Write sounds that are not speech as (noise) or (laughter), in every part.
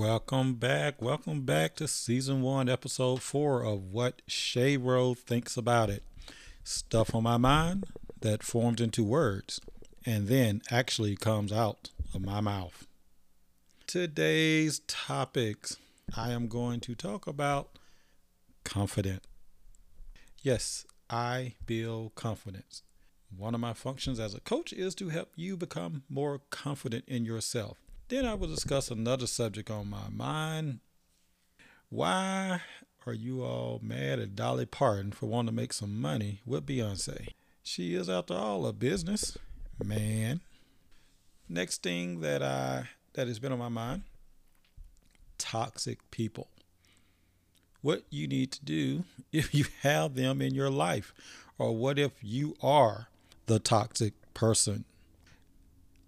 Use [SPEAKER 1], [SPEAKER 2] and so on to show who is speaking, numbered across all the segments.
[SPEAKER 1] Welcome back. Welcome back to season one, episode four of What Chetro Thinks About It. Stuff on my mind that forms into words and then actually comes out of my mouth. Today's topics I am going to talk about confident. Yes, I build confidence. One of my functions as a coach is to help you become more confident in yourself. Then I will discuss another subject on my mind. Why are you all mad at Dolly Parton for wanting to make some money with Beyonce? She is, after all, a business man. Next thing that I that has been on my mind: toxic people. What you need to do (laughs) if you have them in your life, or what if you are the toxic person?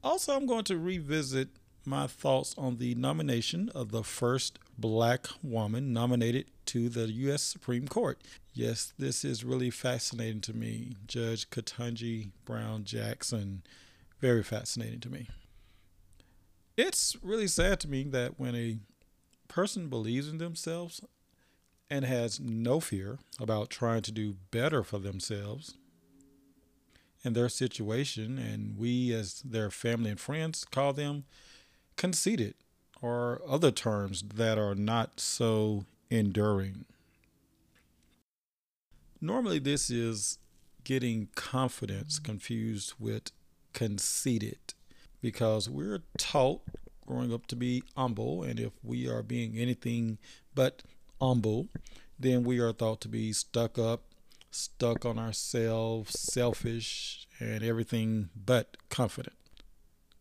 [SPEAKER 1] Also, I'm going to revisit my thoughts on the nomination of the first black woman nominated to the U.S. Supreme Court. Yes, this is really fascinating to me. Judge Ketanji Brown Jackson, very fascinating to me. It's really sad to me that when a person believes in themselves and has no fear about trying to do better for themselves and their situation, and we as their family and friends call them conceited or other terms that are not so enduring. Normally, this is getting confidence confused with conceited because we're taught growing up to be humble, and if we are being anything but humble, then we are thought to be stuck up, stuck on ourselves, selfish, and everything but confident.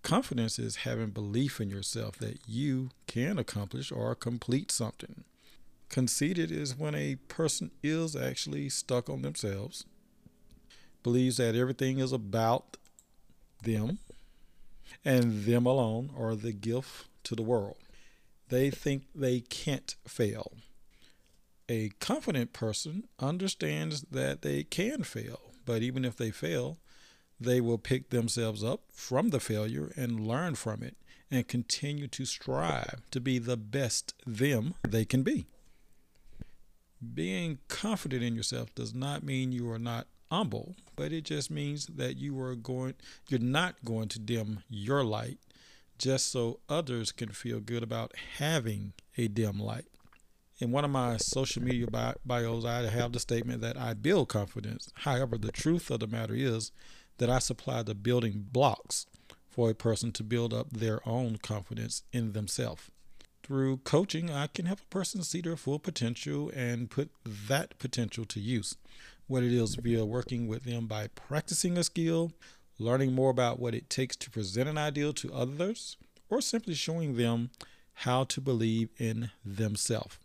[SPEAKER 1] Confidence is having belief in yourself that you can accomplish or complete something. Conceited is when a person is actually stuck on themselves, believes that everything is about them and them alone are the gift to the world. They think they can't fail. A confident person understands that they can fail, but even if they fail, they will pick themselves up from the failure and learn from it and continue to strive to be the best them they can be. Being confident in yourself does not mean you are not humble, but it just means that you are going you're not going to dim your light just so others can feel good about having a dim light. In one of my social media bios, I have the statement that I build confidence. However, the truth of the matter is that I supply the building blocks for a person to build up their own confidence in themselves. Through coaching, I can help a person see their full potential and put that potential to use. What it is via working with them by practicing a skill, learning more about what it takes to present an ideal to others, or simply showing them how to believe in themselves.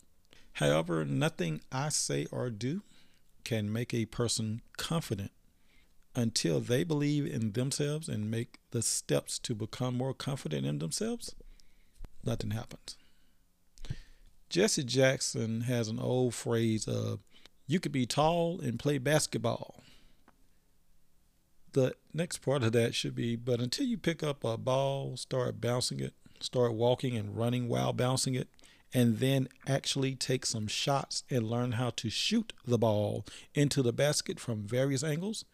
[SPEAKER 1] However, nothing I say or do can make a person confident until they believe in themselves and make the steps to become more confident in themselves, nothing happens. Jesse Jackson has an old phrase of, you could be tall and play basketball. The next part of that should be, but until you pick up a ball, start bouncing it, start walking and running while bouncing it, and then actually take some shots and learn how to shoot the ball into the basket from various angles,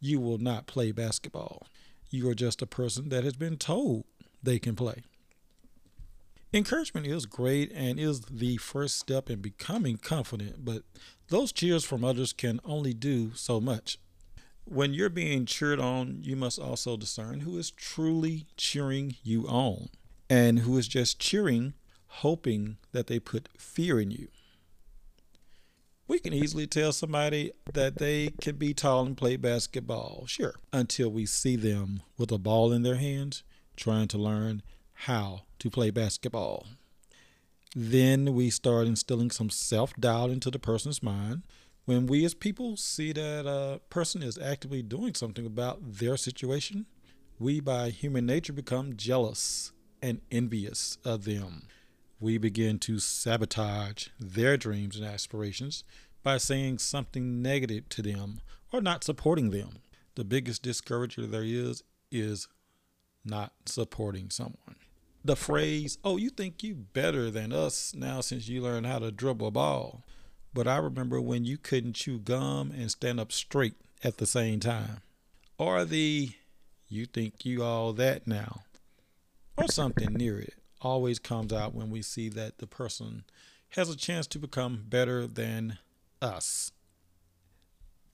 [SPEAKER 1] you will not play basketball. You are just a person that has been told they can play. Encouragement is great and is the first step in becoming confident, but those cheers from others can only do so much. When you're being cheered on, you must also discern who is truly cheering you on and who is just cheering, hoping that they put fear in you we can easily tell somebody that they can be tall and play basketball, sure, until we see them with a ball in their hands trying to learn how to play basketball. Then we start instilling some self doubt into the person's mind. When we as people see that a person is actively doing something about their situation, we by human nature become jealous and envious of them we begin to sabotage their dreams and aspirations by saying something negative to them or not supporting them. The biggest discourager there is is not supporting someone. the phrase, oh, you think you better than us now since you learned how to dribble a ball. But I remember when you couldn't chew gum and stand up straight at the same time. Or the, you think you all that now. Or something near it. Always comes out when we see that the person has a chance to become better than us.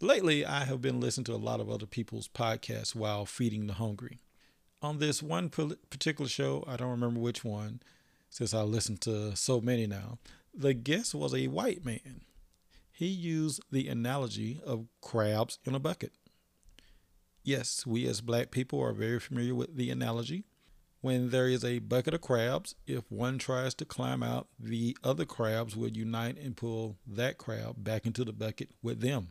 [SPEAKER 1] Lately, I have been listening to a lot of other people's podcasts while feeding the hungry. On this one particular show, I don't remember which one, since I listened to so many now, the guest was a white man. He used the analogy of crabs in a bucket. Yes, we as black people are very familiar with the analogy. When there is a bucket of crabs, if one tries to climb out, the other crabs will unite and pull that crab back into the bucket with them.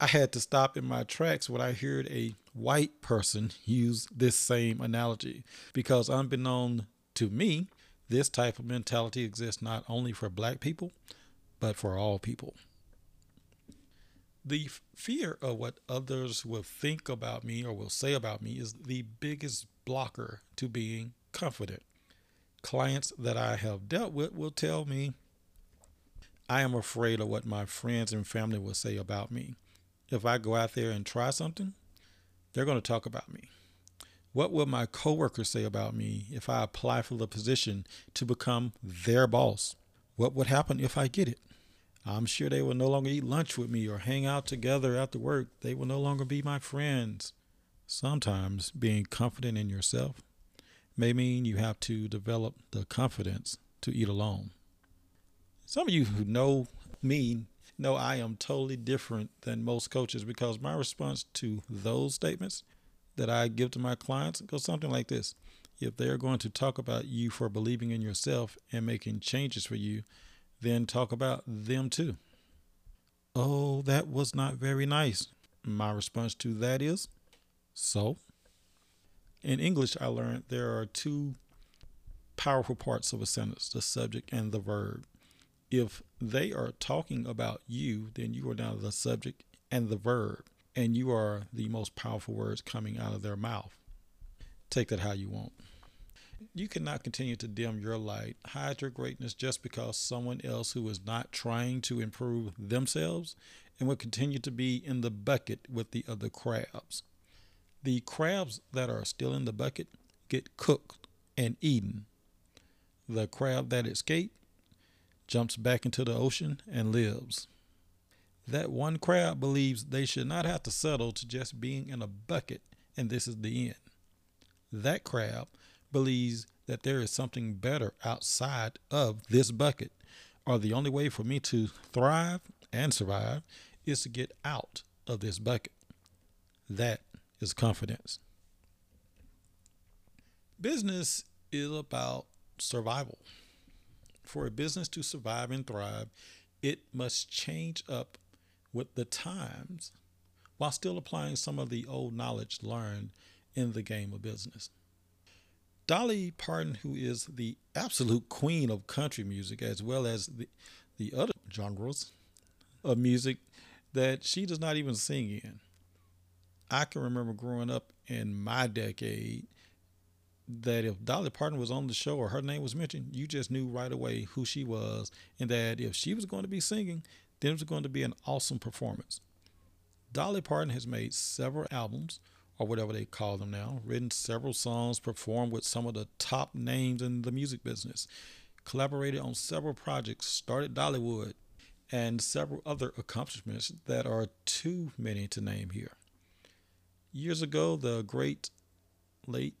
[SPEAKER 1] I had to stop in my tracks when I heard a white person use this same analogy because, unbeknown to me, this type of mentality exists not only for black people, but for all people. The fear of what others will think about me or will say about me is the biggest blocker to being confident. Clients that I have dealt with will tell me I am afraid of what my friends and family will say about me if I go out there and try something, they're going to talk about me. What will my coworkers say about me if I apply for the position to become their boss? What would happen if I get it? I'm sure they will no longer eat lunch with me or hang out together after work. They will no longer be my friends. Sometimes being confident in yourself may mean you have to develop the confidence to eat alone. Some of you who know me know I am totally different than most coaches because my response to those statements that I give to my clients goes something like this. If they're going to talk about you for believing in yourself and making changes for you, then talk about them too. Oh, that was not very nice. My response to that is so. In English, I learned there are two powerful parts of a sentence the subject and the verb if they are talking about you, then you are now the subject and the verb, and you are the most powerful words coming out of their mouth. Take that how you want. You cannot continue to dim your light, hide your greatness just because someone else who is not trying to improve themselves and will continue to be in the bucket with the other crabs. The crabs that are still in the bucket get cooked and eaten. The crab that escaped jumps back into the ocean and lives. That one crab believes they should not have to settle to just being in a bucket and this is the end. That crab believes that there is something better outside of this bucket, or the only way for me to thrive and survive is to get out of this bucket. That is confidence. Business is about survival. For a business to survive and thrive, it must change up with the times while still applying some of the old knowledge learned in the game of business. Dolly Parton, who is the absolute queen of country music as well as the, the other genres of music that she does not even sing in. I can remember growing up in my decade that if Dolly Parton was on the show or her name was mentioned, you just knew right away who she was, and that if she was going to be singing, then it was going to be an awesome performance. Dolly Parton has made several albums, or whatever they call them now, written several songs, performed with some of the top names in the music business, collaborated on several projects, started Dollywood, and several other accomplishments that are too many to name here. Years ago, the great late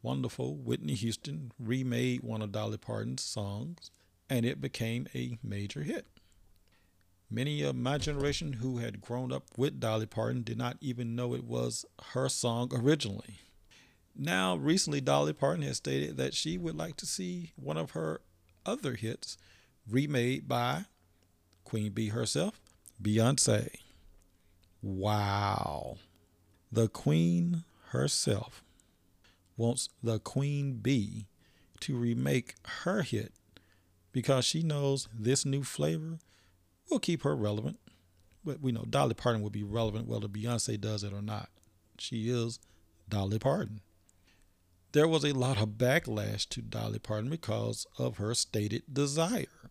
[SPEAKER 1] wonderful Whitney Houston remade one of Dolly Parton's songs, and it became a major hit. Many of my generation who had grown up with Dolly Parton did not even know it was her song originally. Now, recently, Dolly Parton has stated that she would like to see one of her other hits remade by Queen Bee herself, Beyonce. Wow. The Queen herself wants the queen bee to remake her hit because she knows this new flavor will keep her relevant. But we know Dolly Parton will be relevant whether Beyonce does it or not. She is Dolly Parton. there was a lot of backlash to Dolly Parton because of her stated desire.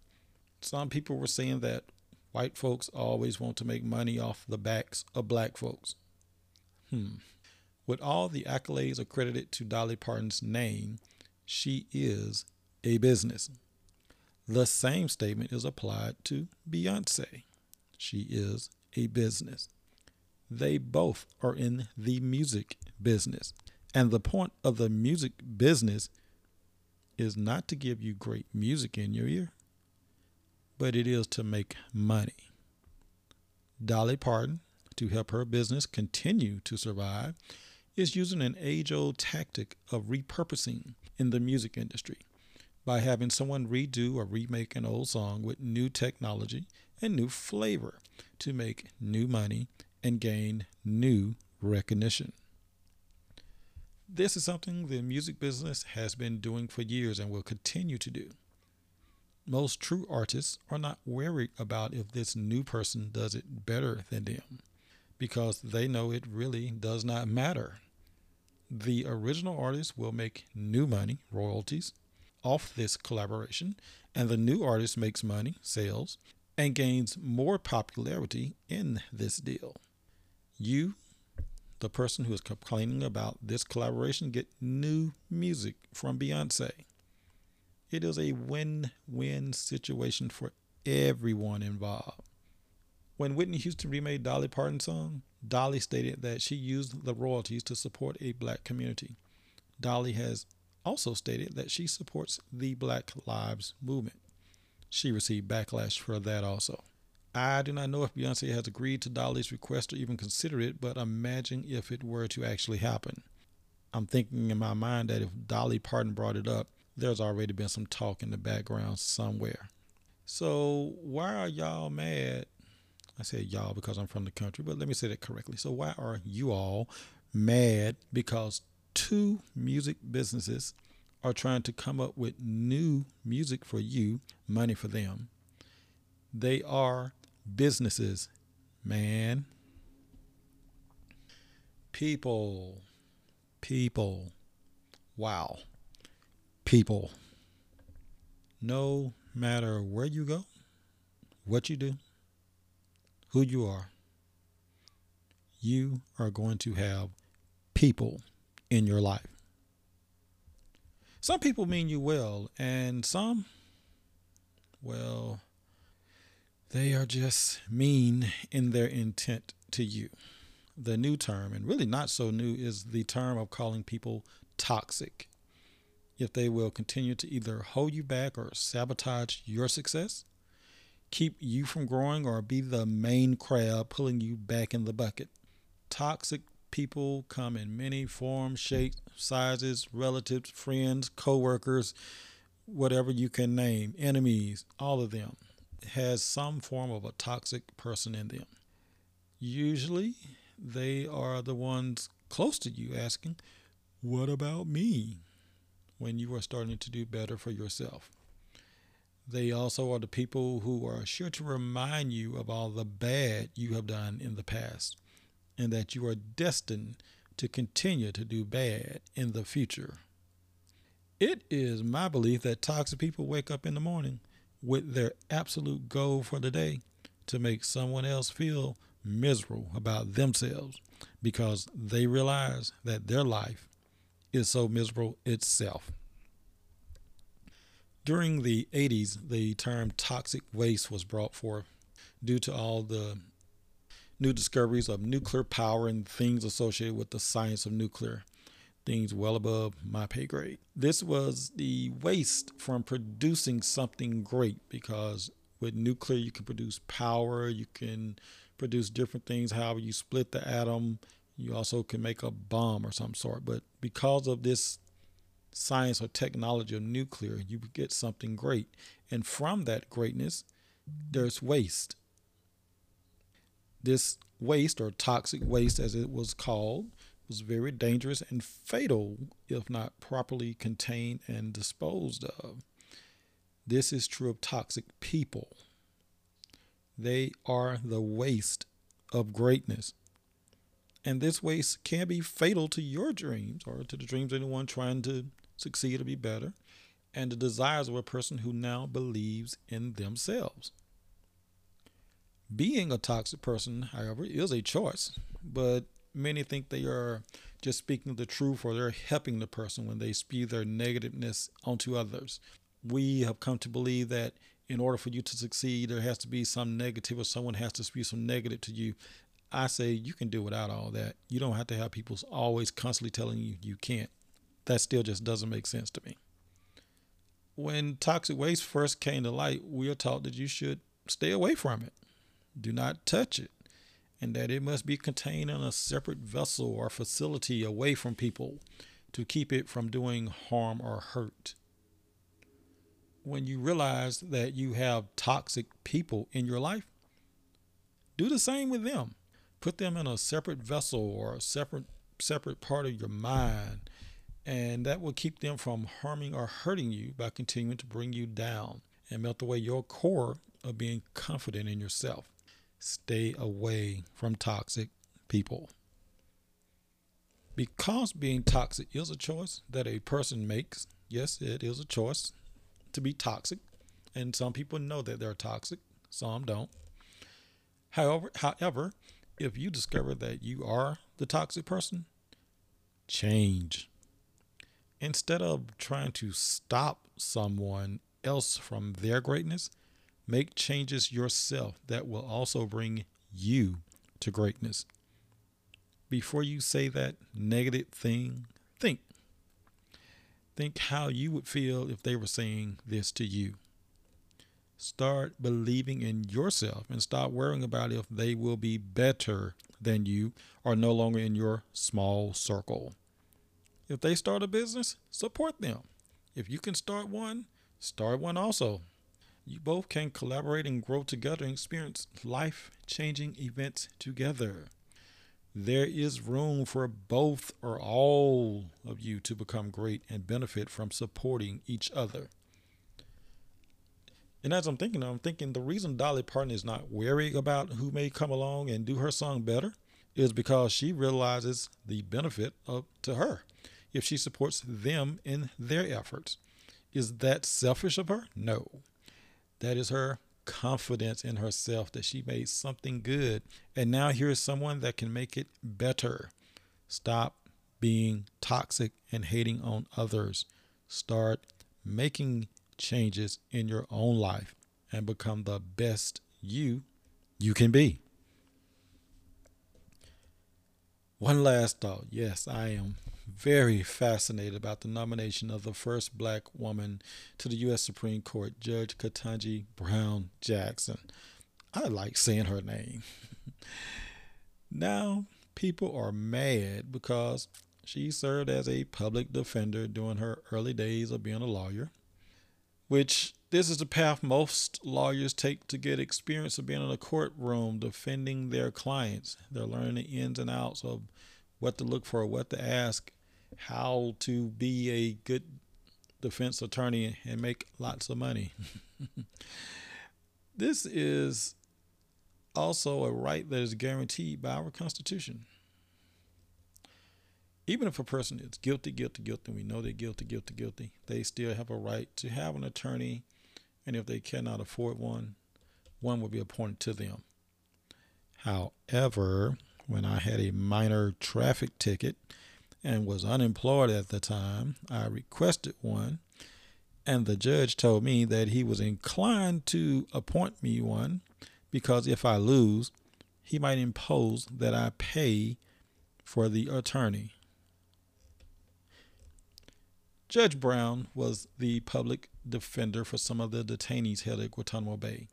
[SPEAKER 1] Some people were saying that white folks always want to make money off the backs of black folks. Hmm. With all the accolades accredited to Dolly Parton's name, she is a business. The same statement is applied to Beyonce. She is a business. They both are in the music business. And the point of the music business is not to give you great music in your ear, but it is to make money. Dolly Parton, to help her business continue to survive, is using an age old tactic of repurposing in the music industry by having someone redo or remake an old song with new technology and new flavor to make new money and gain new recognition. This is something the music business has been doing for years and will continue to do. Most true artists are not worried about if this new person does it better than them because they know it really does not matter. The original artist will make new money, royalties, off this collaboration, and the new artist makes money, sales, and gains more popularity in this deal. You the person who is complaining about this collaboration get new music from Beyonce. It is a win win situation for everyone involved. When Whitney Houston remade Dolly Parton's song, Dolly stated that she used the royalties to support a black community. Dolly has also stated that she supports the Black Lives Movement. She received backlash for that also. I do not know if Beyonce has agreed to Dolly's request or even considered it, but imagine if it were to actually happen. I'm thinking in my mind that if Dolly Parton brought it up, there's already been some talk in the background somewhere. So why are y'all mad? I said y'all because I'm from the country, but let me say that correctly. So why are you all mad because two music businesses are trying to come up with new music for you, money for them? They are businesses, man. People, people, wow, people. No matter where you go, what you do, who you are, you are going to have people in your life. Some people mean you well, and some, well, they are just mean in their intent to you. The new term, and really not so new, is the term of calling people toxic. If they will continue to either hold you back or sabotage your success, keep you from growing, or be the main crab pulling you back in the bucket. Toxic people come in many forms, shapes, sizes, relatives, friends, co workers, whatever you can name, enemies, all of them has some form of a toxic person in them. Usually, they are the ones close to you asking, What about me? when you are starting to do better for yourself. They also are the people who are sure to remind you of all the bad you have done in the past and that you are destined to continue to do bad in the future. It is my belief that toxic people wake up in the morning with their absolute goal for the day to make someone else feel miserable about themselves because they realize that their life is so miserable itself. During the 80s, the term toxic waste was brought forth due to all the new discoveries of nuclear power and things associated with the science of nuclear things well above my pay grade. This was the waste from producing something great because with nuclear you can produce power, you can produce different things. However, you split the atom, you also can make a bomb or some sort. But because of this science or technology of nuclear, you get something great. And from that greatness, there's waste. This waste or toxic waste, as it was called, was very dangerous and fatal if not properly contained and disposed of. This is true of toxic people. They are the waste of greatness. And this waste can be fatal to your dreams or to the dreams of anyone trying to succeed or be better and the desires of a person who now believes in themselves. Being a toxic person, however, is a choice, but many think they are just speaking the truth or they're helping the person when they spew their negativeness onto others. We have come to believe that in order for you to succeed, there has to be some negative or someone has to spew some negative to you. I say you can do without all that. You don't have to have people always constantly telling you you can't. That still just doesn't make sense to me. When toxic waste first came to light, we are taught that you should stay away from it. Do not touch it and that it must be contained in a separate vessel or facility away from people to keep it from doing harm or hurt. When you realize that you have toxic people in your life, do the same with them. Put them in a separate vessel or a separate separate part of your mind, and that will keep them from harming or hurting you by continuing to bring you down and melt away your core of being confident in yourself stay away from toxic people. Because being toxic is a choice that a person makes, yes, it is a choice to be toxic. And some people know that they're toxic, some don't. However, however, if you discover that you are the toxic person, change. Instead of trying to stop someone else from their greatness, Make changes yourself that will also bring you to greatness. Before you say that negative thing, think. Think how you would feel if they were saying this to you. Start believing in yourself and stop worrying about if they will be better than you or no longer in your small circle. If they start a business, support them. If you can start one, start one also. You both can collaborate and grow together and experience life changing events together. There is room for both or all of you to become great and benefit from supporting each other. And as I'm thinking, I'm thinking the reason Dolly Parton is not worried about who may come along and do her song better is because she realizes the benefit of to her if she supports them in their efforts. Is that selfish of her? No. That is her confidence in herself that she made something good. And now here's someone that can make it better. Stop being toxic and hating on others. Start making changes in your own life and become the best you you can be. One last thought. Yes, I am very fascinated about the nomination of the first black woman to the U.S. Supreme Court, Judge Ketanji Brown Jackson. I like saying her name. (laughs) now, people are mad because she served as a public defender during her early days of being a lawyer, which this is the path most lawyers take to get experience of being in a courtroom defending their clients. They're learning the ins and outs of what to look for, what to ask, how to be a good defense attorney and make lots of money. (laughs) this is also a right that is guaranteed by our Constitution. Even if a person is guilty, guilty, guilty, we know they're guilty, guilty, guilty, they still have a right to have an attorney. And if they cannot afford one, one will be appointed to them. However, when I had a minor traffic ticket, and was unemployed at the time, I requested one, and the judge told me that he was inclined to appoint me one because if I lose, he might impose that I pay for the attorney. Judge Brown was the public defender for some of the detainees held at Guantanamo Bay.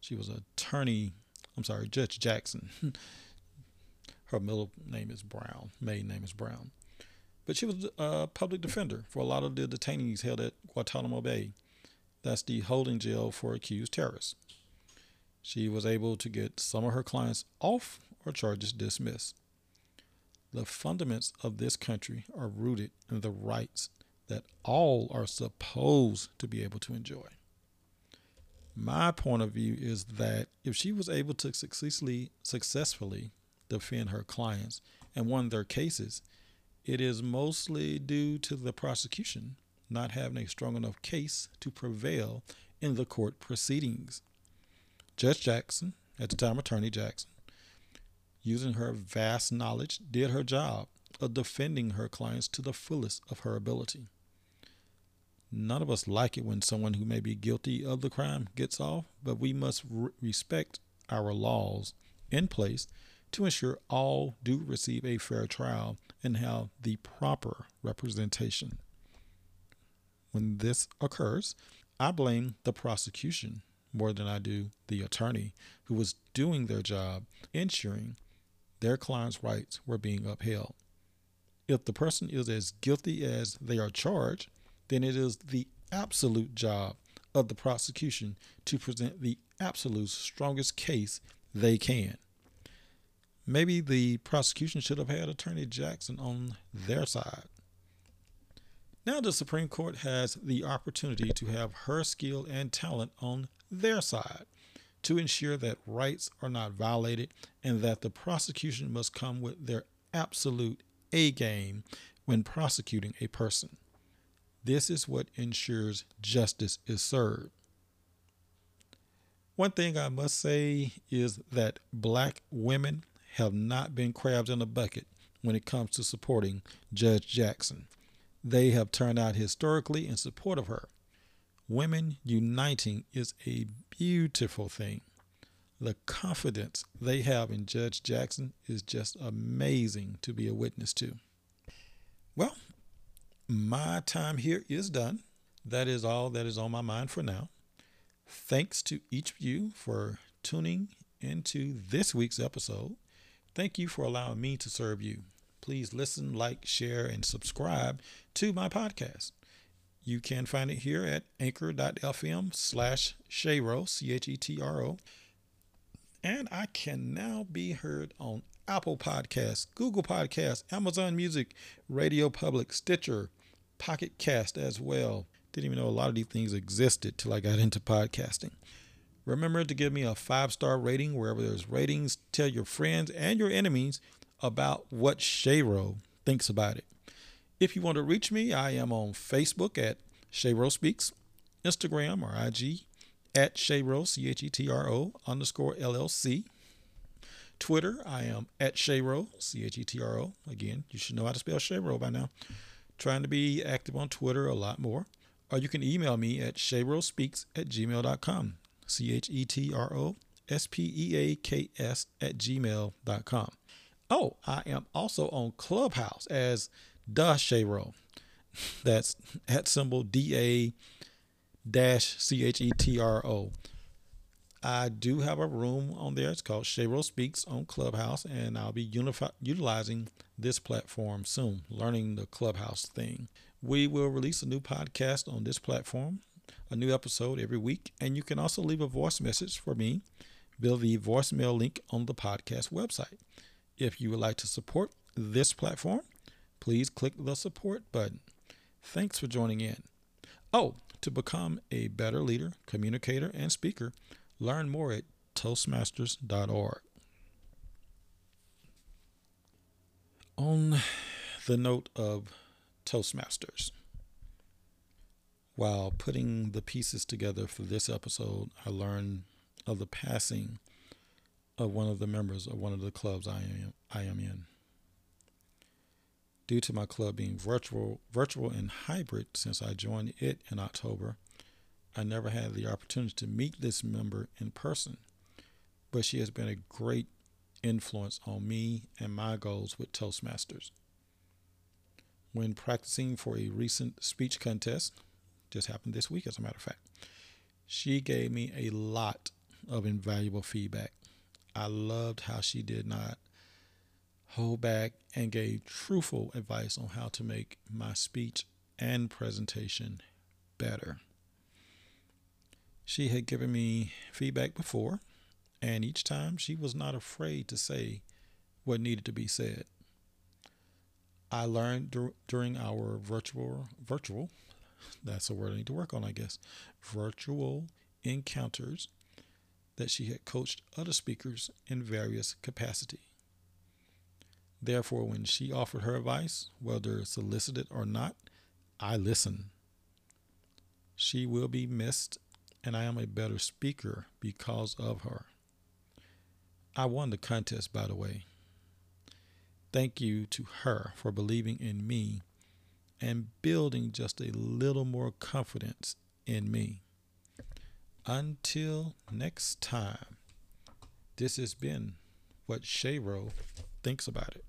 [SPEAKER 1] She was attorney, I'm sorry, Judge Jackson. (laughs) Her middle name is Brown, maiden name is Brown. But she was a public defender for a lot of the detainees held at Guantanamo Bay. That's the holding jail for accused terrorists. She was able to get some of her clients off or charges dismissed. The fundamentals of this country are rooted in the rights that all are supposed to be able to enjoy. My point of view is that if she was able to successfully successfully defend her clients and won their cases, it is mostly due to the prosecution not having a strong enough case to prevail in the court proceedings. Judge Jackson, at the time Attorney Jackson, using her vast knowledge, did her job of defending her clients to the fullest of her ability. None of us like it when someone who may be guilty of the crime gets off, but we must re- respect our laws in place to ensure all do receive a fair trial and have the proper representation. When this occurs, I blame the prosecution more than I do the attorney who was doing their job ensuring their client's rights were being upheld. If the person is as guilty as they are charged, then it is the absolute job of the prosecution to present the absolute strongest case they can. Maybe the prosecution should have had Attorney Jackson on their side. Now the Supreme Court has the opportunity to have her skill and talent on their side to ensure that rights are not violated and that the prosecution must come with their absolute A game when prosecuting a person. This is what ensures justice is served. One thing I must say is that black women have not been crabs in a bucket when it comes to supporting Judge Jackson. They have turned out historically in support of her. Women uniting is a beautiful thing. The confidence they have in Judge Jackson is just amazing to be a witness to. Well, my time here is done. That is all that is on my mind for now. Thanks to each of you for tuning into this week's episode. Thank you for allowing me to serve you. Please listen, like, share, and subscribe to my podcast. You can find it here at anchor.fm slash Chetro, C H E T R O. And I can now be heard on Apple Podcasts, Google Podcasts, Amazon Music, Radio Public, Stitcher, Pocket Cast as well. Didn't even know a lot of these things existed till I got into podcasting. Remember to give me a five star rating wherever there's ratings. Tell your friends and your enemies about what Chetro thinks about it. If you want to reach me, I am on Facebook at Chetro Speaks, Instagram or IG at Chetro, C H E T R O underscore LLC. Twitter, I am at Chetro, C H E T R O. Again, you should know how to spell Chetro by now. Trying to be active on Twitter a lot more. Or you can email me at chetrospeaks at gmail.com. C H E T R O S P E A K S at gmail.com. Oh, I am also on Clubhouse as Da Chetro. That's at symbol D A dash C H E T R O. I do have a room on there. It's called Chetro Speaks on Clubhouse, and I'll be unifi- utilizing this platform soon, learning the Clubhouse thing. We will release a new podcast on this platform, a new episode every week, and you can also leave a voice message for me via the voicemail link on the podcast website. If you would like to support this platform, please click the support button. Thanks for joining in. Oh, to become a better leader, communicator, and speaker, learn more at Toastmasters.org. On the note of Toastmasters, while putting the pieces together for this episode, I learned of the passing of one of the members of one of the clubs I am I am in. Due to my club being virtual virtual and hybrid since I joined it in October, I never had the opportunity to meet this member in person. But she has been a great influence on me and my goals with Toastmasters. When practicing for a recent speech contest, just happened this week as a matter of fact, she gave me a lot of invaluable feedback. I loved how she did not hold back and gave truthful advice on how to make my speech and presentation better. She had given me feedback before, and each time she was not afraid to say what needed to be said. I learned dur- during our virtual virtual that's a word I need to work on, I guess. Virtual encounters that she had coached other speakers in various capacity. Therefore, when she offered her advice, whether solicited or not, I listened. She will be missed, and I am a better speaker because of her. I won the contest, by the way. Thank you to her for believing in me and building just a little more confidence in me. Until next time, this has been what Chetro thinks about it.